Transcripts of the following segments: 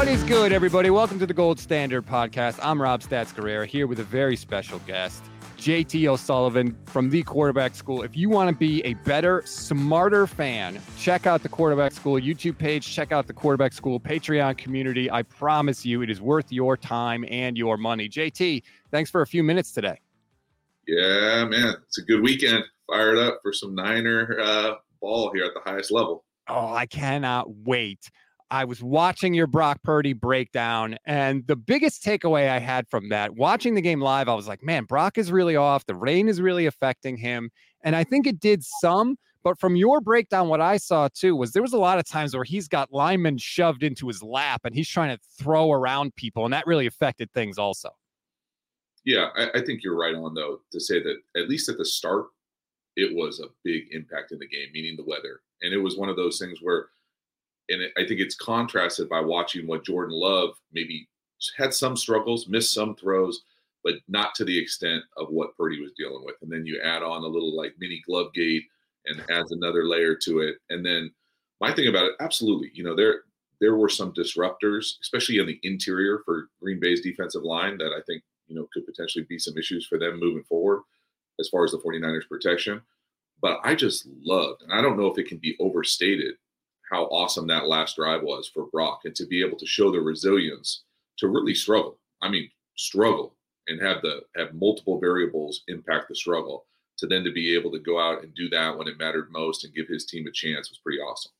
What is good, everybody? Welcome to the Gold Standard Podcast. I'm Rob Stats Guerrera here with a very special guest, JT O'Sullivan from the Quarterback School. If you want to be a better, smarter fan, check out the Quarterback School YouTube page, check out the Quarterback School Patreon community. I promise you it is worth your time and your money. JT, thanks for a few minutes today. Yeah, man, it's a good weekend. Fired up for some Niner uh, ball here at the highest level. Oh, I cannot wait. I was watching your Brock Purdy breakdown, and the biggest takeaway I had from that, watching the game live, I was like, man, Brock is really off. The rain is really affecting him. And I think it did some, but from your breakdown, what I saw too was there was a lot of times where he's got linemen shoved into his lap and he's trying to throw around people, and that really affected things also. Yeah, I, I think you're right on though to say that at least at the start, it was a big impact in the game, meaning the weather. And it was one of those things where and I think it's contrasted by watching what Jordan Love maybe had some struggles, missed some throws, but not to the extent of what Purdy was dealing with. And then you add on a little like mini glove gate and adds another layer to it. And then my thing about it, absolutely, you know, there there were some disruptors, especially in the interior for Green Bay's defensive line that I think, you know, could potentially be some issues for them moving forward as far as the 49ers protection. But I just loved, and I don't know if it can be overstated, how awesome that last drive was for Brock and to be able to show the resilience to really struggle. I mean, struggle and have the have multiple variables impact the struggle to then to be able to go out and do that when it mattered most and give his team a chance was pretty awesome.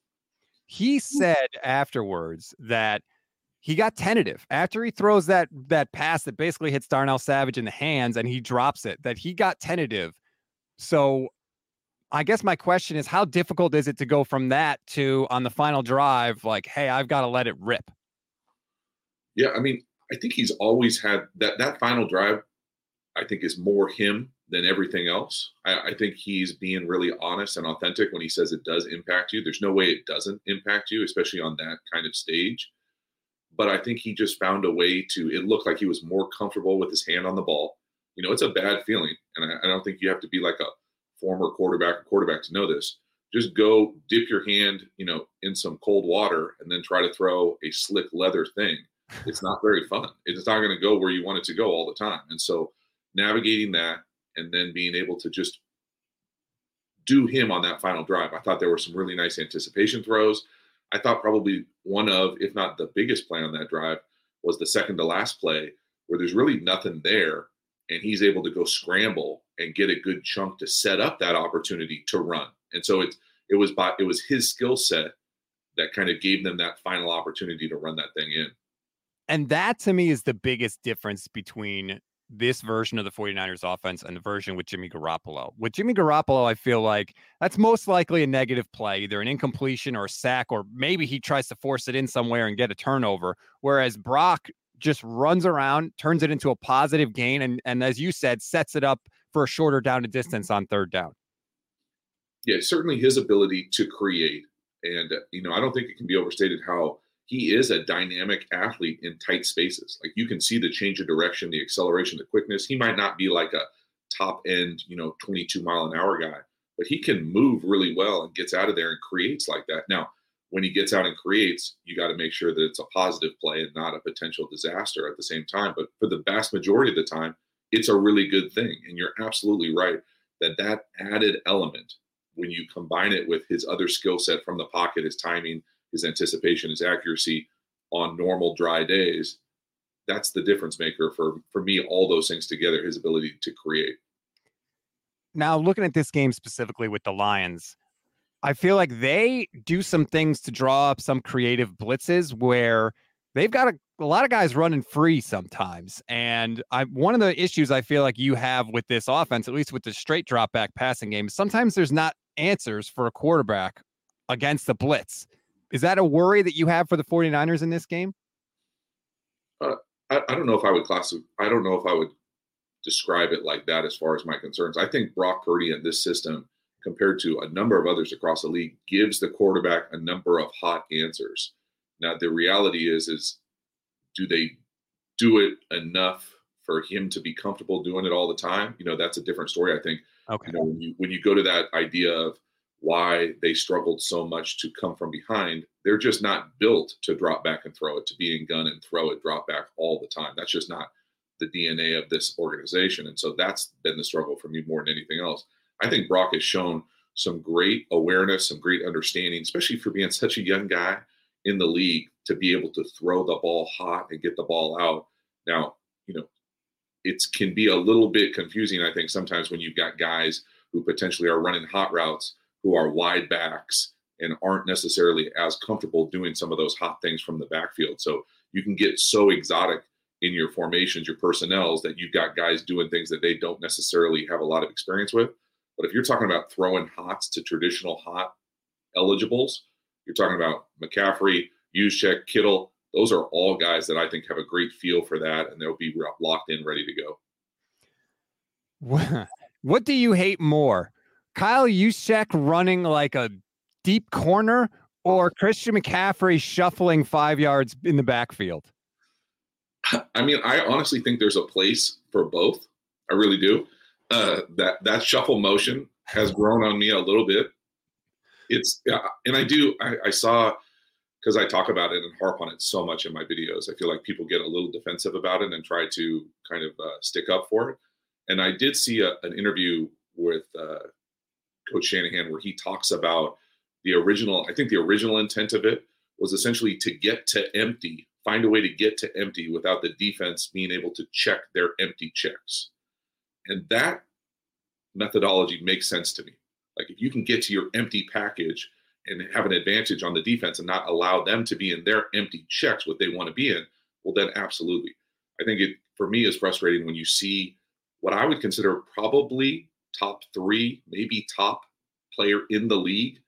He said afterwards that he got tentative after he throws that that pass that basically hits Darnell Savage in the hands and he drops it that he got tentative. So I guess my question is how difficult is it to go from that to on the final drive, like, hey, I've got to let it rip? Yeah, I mean, I think he's always had that that final drive, I think is more him than everything else. I, I think he's being really honest and authentic when he says it does impact you. There's no way it doesn't impact you, especially on that kind of stage. But I think he just found a way to, it looked like he was more comfortable with his hand on the ball. You know, it's a bad feeling. And I, I don't think you have to be like a former quarterback or quarterback to know this. Just go dip your hand, you know, in some cold water and then try to throw a slick leather thing. It's not very fun. It's not going to go where you want it to go all the time. And so navigating that and then being able to just do him on that final drive. I thought there were some really nice anticipation throws. I thought probably one of, if not the biggest play on that drive, was the second to last play where there's really nothing there and he's able to go scramble and get a good chunk to set up that opportunity to run. And so it's it was by it was his skill set that kind of gave them that final opportunity to run that thing in. And that to me is the biggest difference between this version of the 49ers offense and the version with Jimmy Garoppolo. With Jimmy Garoppolo, I feel like that's most likely a negative play, either an incompletion or a sack, or maybe he tries to force it in somewhere and get a turnover. Whereas Brock just runs around, turns it into a positive gain, and and as you said, sets it up for a shorter down to distance on third down. Yeah, certainly his ability to create, and uh, you know, I don't think it can be overstated how he is a dynamic athlete in tight spaces. Like you can see the change of direction, the acceleration, the quickness. He might not be like a top end, you know, 22 mile an hour guy, but he can move really well and gets out of there and creates like that. Now, when he gets out and creates, you got to make sure that it's a positive play and not a potential disaster at the same time. But for the vast majority of the time, it's a really good thing. And you're absolutely right that that added element, when you combine it with his other skill set from the pocket, his timing, his anticipation, his accuracy on normal dry days, that's the difference maker for for me. All those things together, his ability to create. Now, looking at this game specifically with the Lions, I feel like they do some things to draw up some creative blitzes where they've got a, a lot of guys running free sometimes. And I one of the issues I feel like you have with this offense, at least with the straight drop back passing game, sometimes there's not answers for a quarterback against the blitz. Is that a worry that you have for the 49ers in this game? Uh, I, I, don't know if I would classify, I don't know if I would describe it like that as far as my concerns. I think Brock Purdy and this system – compared to a number of others across the league gives the quarterback a number of hot answers. Now the reality is is do they do it enough for him to be comfortable doing it all the time? You know, that's a different story. I think. Okay. You know, when you when you go to that idea of why they struggled so much to come from behind. They're just not built to drop back and throw it, to be in gun and throw it, drop back all the time. That's just not the DNA of this organization. And so that's been the struggle for me more than anything else. I think Brock has shown some great awareness, some great understanding, especially for being such a young guy in the league to be able to throw the ball hot and get the ball out. Now, you know, it can be a little bit confusing, I think, sometimes when you've got guys who potentially are running hot routes who are wide backs and aren't necessarily as comfortable doing some of those hot things from the backfield. So you can get so exotic in your formations, your personnels, that you've got guys doing things that they don't necessarily have a lot of experience with. But if you're talking about throwing hots to traditional hot eligibles, you're talking about McCaffrey, Juszczyk, Kittle. Those are all guys that I think have a great feel for that, and they'll be locked in, ready to go. What do you hate more, Kyle Juszczyk running like a deep corner, or Christian McCaffrey shuffling five yards in the backfield? I mean, I honestly think there's a place for both. I really do uh, that that shuffle motion has grown on me a little bit. It's yeah, and I do. I, I saw because I talk about it and harp on it so much in my videos. I feel like people get a little defensive about it and try to kind of uh, stick up for it. And I did see a, an interview with uh, Coach Shanahan where he talks about the original. I think the original intent of it was essentially to get to empty, find a way to get to empty without the defense being able to check their empty checks. And that methodology makes sense to me. Like if you can get to your empty package and have an advantage on the defense and not allow them to be in their empty checks what they want to be in, well then absolutely. I think it for me is frustrating when you see what I would consider probably top three, maybe top player in the league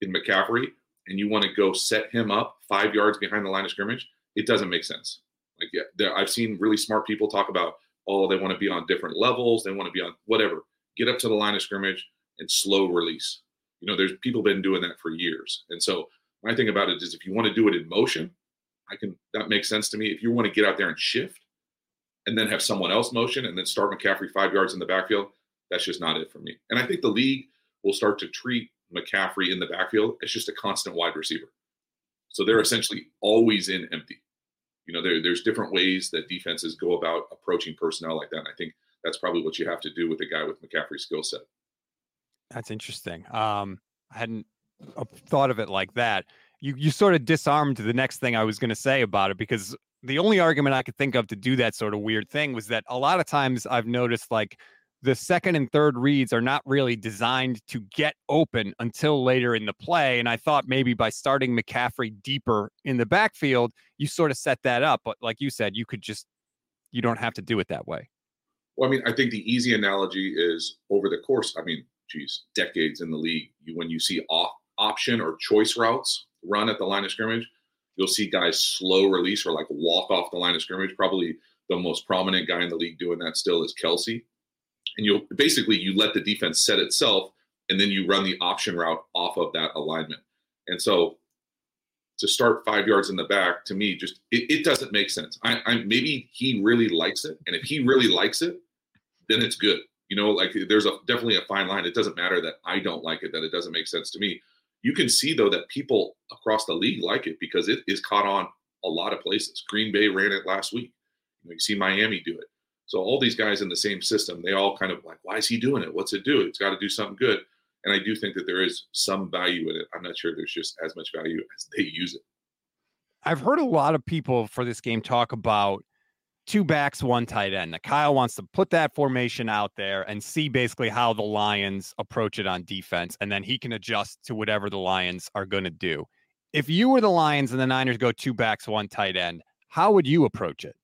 in McCaffrey, and you want to go set him up five yards behind the line of scrimmage. It doesn't make sense. Like yeah, I've seen really smart people talk about oh, they want to be on different levels, they want to be on whatever. Get up to the line of scrimmage and slow release. You know, there's people been doing that for years. And so my thing about it is if you want to do it in motion, I can that makes sense to me. If you want to get out there and shift and then have someone else motion and then start McCaffrey five yards in the backfield, that's just not it for me. And I think the league will start to treat McCaffrey in the backfield as just a constant wide receiver. So they're essentially always in empty you know, there, there's different ways that defenses go about approaching personnel like that. And I think that's probably what you have to do with a guy with McCaffrey's skill set. That's interesting. Um, I hadn't uh, thought of it like that. You you sort of disarmed the next thing I was going to say about it because the only argument I could think of to do that sort of weird thing was that a lot of times I've noticed like the second and third reads are not really designed to get open until later in the play. And I thought maybe by starting McCaffrey deeper in the backfield, you sort of set that up. But like you said, you could just, you don't have to do it that way. Well, I mean, I think the easy analogy is over the course, I mean, geez, decades in the league, you, when you see off, option or choice routes run at the line of scrimmage, you'll see guys slow release or like walk off the line of scrimmage. Probably the most prominent guy in the league doing that still is Kelce and you'll basically you let the defense set itself and then you run the option route off of that alignment. And so to start five yards in the back to me just it, it doesn't make sense. I, I maybe he really likes it and if he really likes it then it's good. You know like there's a definitely a fine line. It doesn't matter that i don't like it that it doesn't make sense to me. You can see though that people across the league like it because it is caught on a lot of places. Green bay ran it last week. You, know, you see miami do it so all these guys in the same system, they all kind of like, why is he doing it? What's it do? It's got to do something good. And I do think that there is some value in it. I'm not sure there's just as much value as they use it. I've heard a lot of people for this game talk about two backs, one tight end. Now, Kyle wants to put that formation out there and see basically how the Lions approach it on defense, and then he can adjust to whatever the Lions are going to do. If you were the Lions and the Niners go two backs, one tight end, how would you approach it?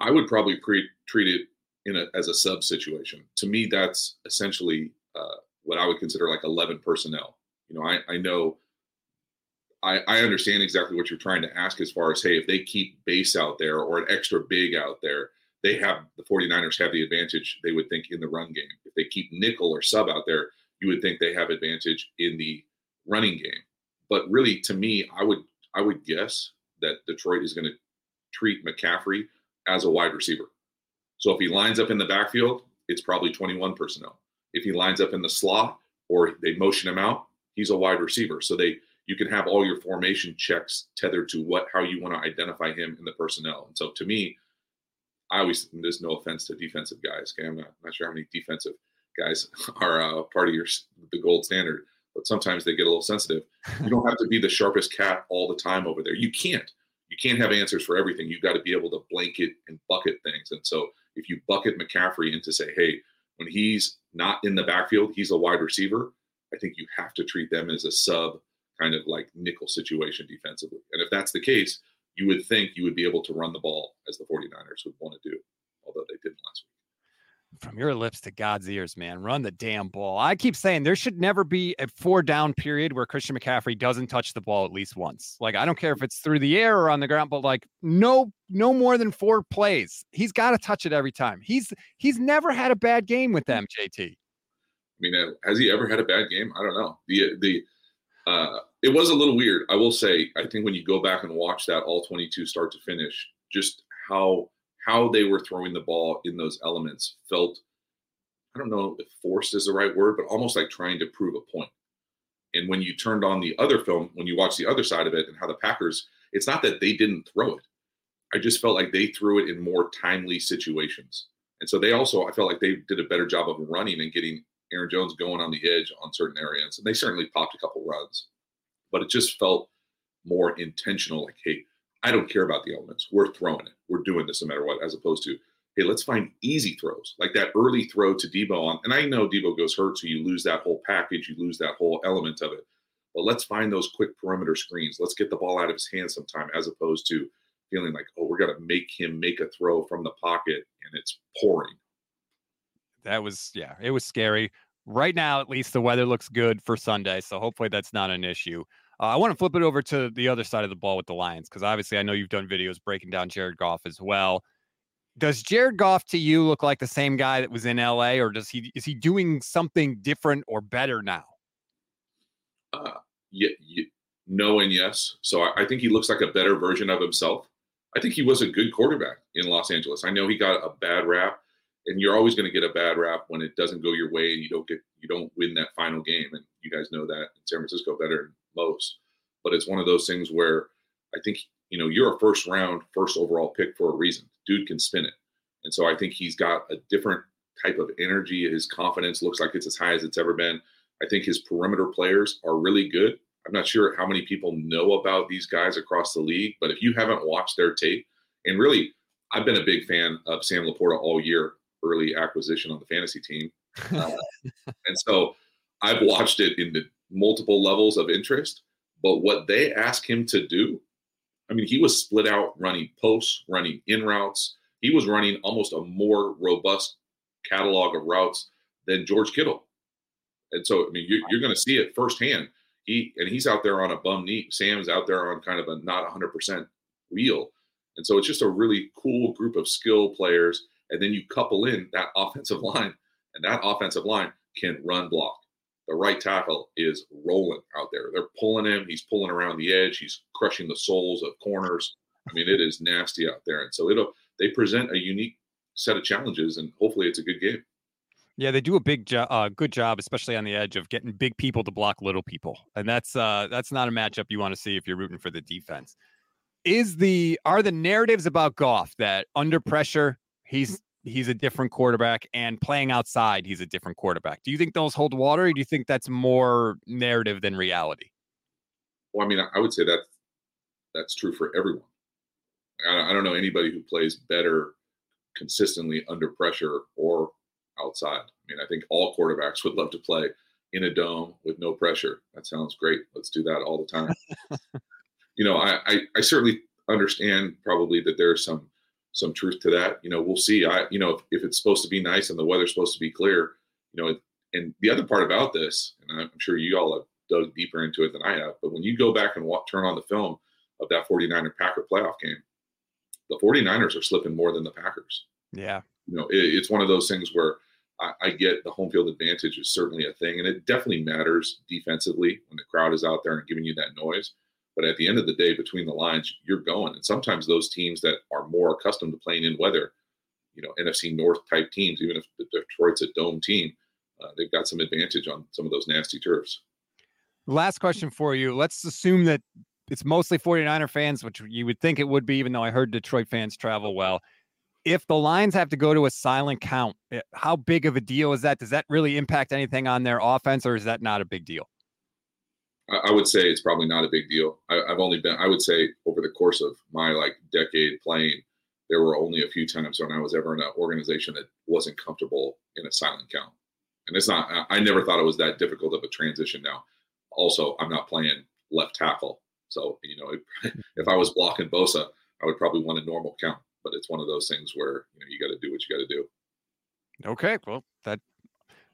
I would probably pre- treat it in a, as a sub situation. To me, that's essentially uh, what I would consider like 11 personnel. You know, I, I know, I, I understand exactly what you're trying to ask as far as, hey, if they keep base out there or an extra big out there, they have the 49ers have the advantage, they would think, in the run game. If they keep nickel or sub out there, you would think they have advantage in the running game. But really, to me, I would I would guess that Detroit is going to treat McCaffrey as a wide receiver. So if he lines up in the backfield, it's probably 21 personnel. If he lines up in the slot, or they motion him out, he's a wide receiver. So they you can have all your formation checks tethered to what how you want to identify him in the personnel. And so to me, I always there's no offense to defensive guys. Okay, I'm not, not sure how many defensive guys are uh, part of your the gold standard, but sometimes they get a little sensitive. You don't have to be the sharpest cat all the time over there. You can't. You can't have answers for everything. You've got to be able to blanket and bucket things. And so if you bucket McCaffrey into say, hey, when he's not in the backfield, he's a wide receiver. I think you have to treat them as a sub kind of like nickel situation defensively. And if that's the case, you would think you would be able to run the ball as the 49ers would want to do, although they. From your lips to God's ears, man. Run the damn ball. I keep saying there should never be a four down period where Christian McCaffrey doesn't touch the ball at least once. Like I don't care if it's through the air or on the ground, but like no, no more than four plays. He's got to touch it every time. He's he's never had a bad game with them, JT. I mean, has he ever had a bad game? I don't know. The the uh, it was a little weird. I will say, I think when you go back and watch that all 22 start to finish, just how how they were throwing the ball in those elements felt I don't know if forced is the right word, but almost like trying to prove a point. And when you turned on the other film, when you watch the other side of it and how the Packers, it's not that they didn't throw it. I just felt like they threw it in more timely situations. And so they also, I felt like they did a better job of running and getting Aaron Jones going on the edge on certain areas. And they certainly popped a couple runs, but it just felt more intentional like, hey, I don't care about the elements. We're throwing it. We're doing this no matter what, as opposed to, hey, let's find easy throws, like that early throw to Deebo on. And I know Deebo goes hurt, so you lose that whole package, you lose that whole element of it. But let's find those quick perimeter screens. Let's get the ball out of his hands sometime, as opposed to feeling like, oh, we're gonna make him make a throw from the pocket and it's pouring that was yeah, it was scary. Right now, at least the weather looks good for Sunday, so hopefully that's not an issue. Uh, I want to flip it over to the other side of the ball with the Lions because obviously I know you've done videos breaking down Jared Goff as well. Does Jared Goff to you look like the same guy that was in LA, or does he is he doing something different or better now? Uh, yeah, yeah, no and yes. So I, I think he looks like a better version of himself. I think he was a good quarterback in Los Angeles. I know he got a bad rap and you're always going to get a bad rap when it doesn't go your way and you don't get you don't win that final game and you guys know that in san francisco better than most. But it's one of those things where i think you know you're a first round first overall pick for a reason. Dude can spin it. And so i think he's got a different type of energy. His confidence looks like it's as high as it's ever been. I think his perimeter players are really good. I'm not sure how many people know about these guys across the league but if you haven't watched their tape and really I've been a big fan of Sam LaPorta all year early acquisition on the fantasy team. Uh, and so I've watched it in the multiple levels of interest. But what they ask him to do, I mean, he was split out running posts, running in routes. He was running almost a more robust catalog of routes than George Kittle. And so, I mean, you're, you're going to see it firsthand. He and he's out there on a bum knee. Sam's out there on kind of a not 100% wheel. And so it's just a really cool group of skill players and then you couple in that offensive line, and that offensive line can run block. The right tackle is rolling out there. They're pulling him. He's pulling around the edge. He's crushing the soles of corners. I mean, it is nasty out there. And so it'll they present a unique set of challenges, and hopefully it's a good game. Yeah, they do a big job, uh, good job, especially on the edge of getting big people to block little people, and that's uh, that's not a matchup you want to see if you're rooting for the defense. Is the are the narratives about Goff that under pressure he's mm. he's a different quarterback and playing outside he's a different quarterback. Do you think those hold water or do you think that's more narrative than reality? Well i mean i would say that that's true for everyone. I don't know anybody who plays better consistently under pressure or outside. I mean i think all quarterbacks would love to play in a dome with no pressure. That sounds great. Let's do that all the time. You know I, I i certainly understand probably that there's some some truth to that. You know, we'll see. I, you know, if, if it's supposed to be nice and the weather's supposed to be clear, you know, and the other part about this, and I'm sure you all have dug deeper into it than I have, but when you go back and walk, turn on the film of that 49er Packer playoff game, the 49ers are slipping more than the Packers. Yeah. You know, it, it's one of those things where I, I get the home field advantage is certainly a thing, and it definitely matters defensively when the crowd is out there and giving you that noise. But at the end of the day, between the lines, you're going. And sometimes those teams that are more accustomed to playing in weather, you know, NFC North type teams, even if Detroit's a dome team, uh, they've got some advantage on some of those nasty turfs. Last question for you. Let's assume that it's mostly 49er fans, which you would think it would be, even though I heard Detroit fans travel well. If the Lions have to go to a silent count, eh, how big of a deal is that? Does that really impact anything on their offense, or is that not a big deal? I, would say it's probably not a big deal. I, I've only been, I would say, over the course of my like decade playing, there were only a few times when I was ever in an organization that wasn't comfortable in a silent count. And it's not, I never thought it was that difficult of a transition now. Also, I'm not playing left tackle. So, you know, if, if I was blocking Bosa, I would probably want a normal count. But it's one of those things where, you know, you got to do what you got to do. Okay. Well, that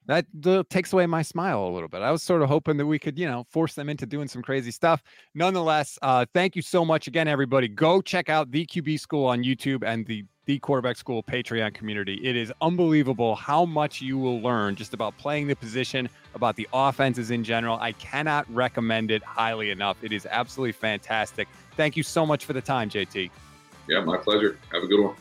that takes away my smile a little bit. I was sort of hoping that we could, you know, force them into doing some crazy stuff. Nonetheless, uh, thank you so much again, everybody. Go check out the QB School on YouTube and the the Quarterback School Patreon community. It is unbelievable how much you will learn just about playing the position, about the offenses in general. I cannot recommend it highly enough. It is absolutely fantastic. Thank you so much for the time, JT. Yeah, my pleasure. Have a good one.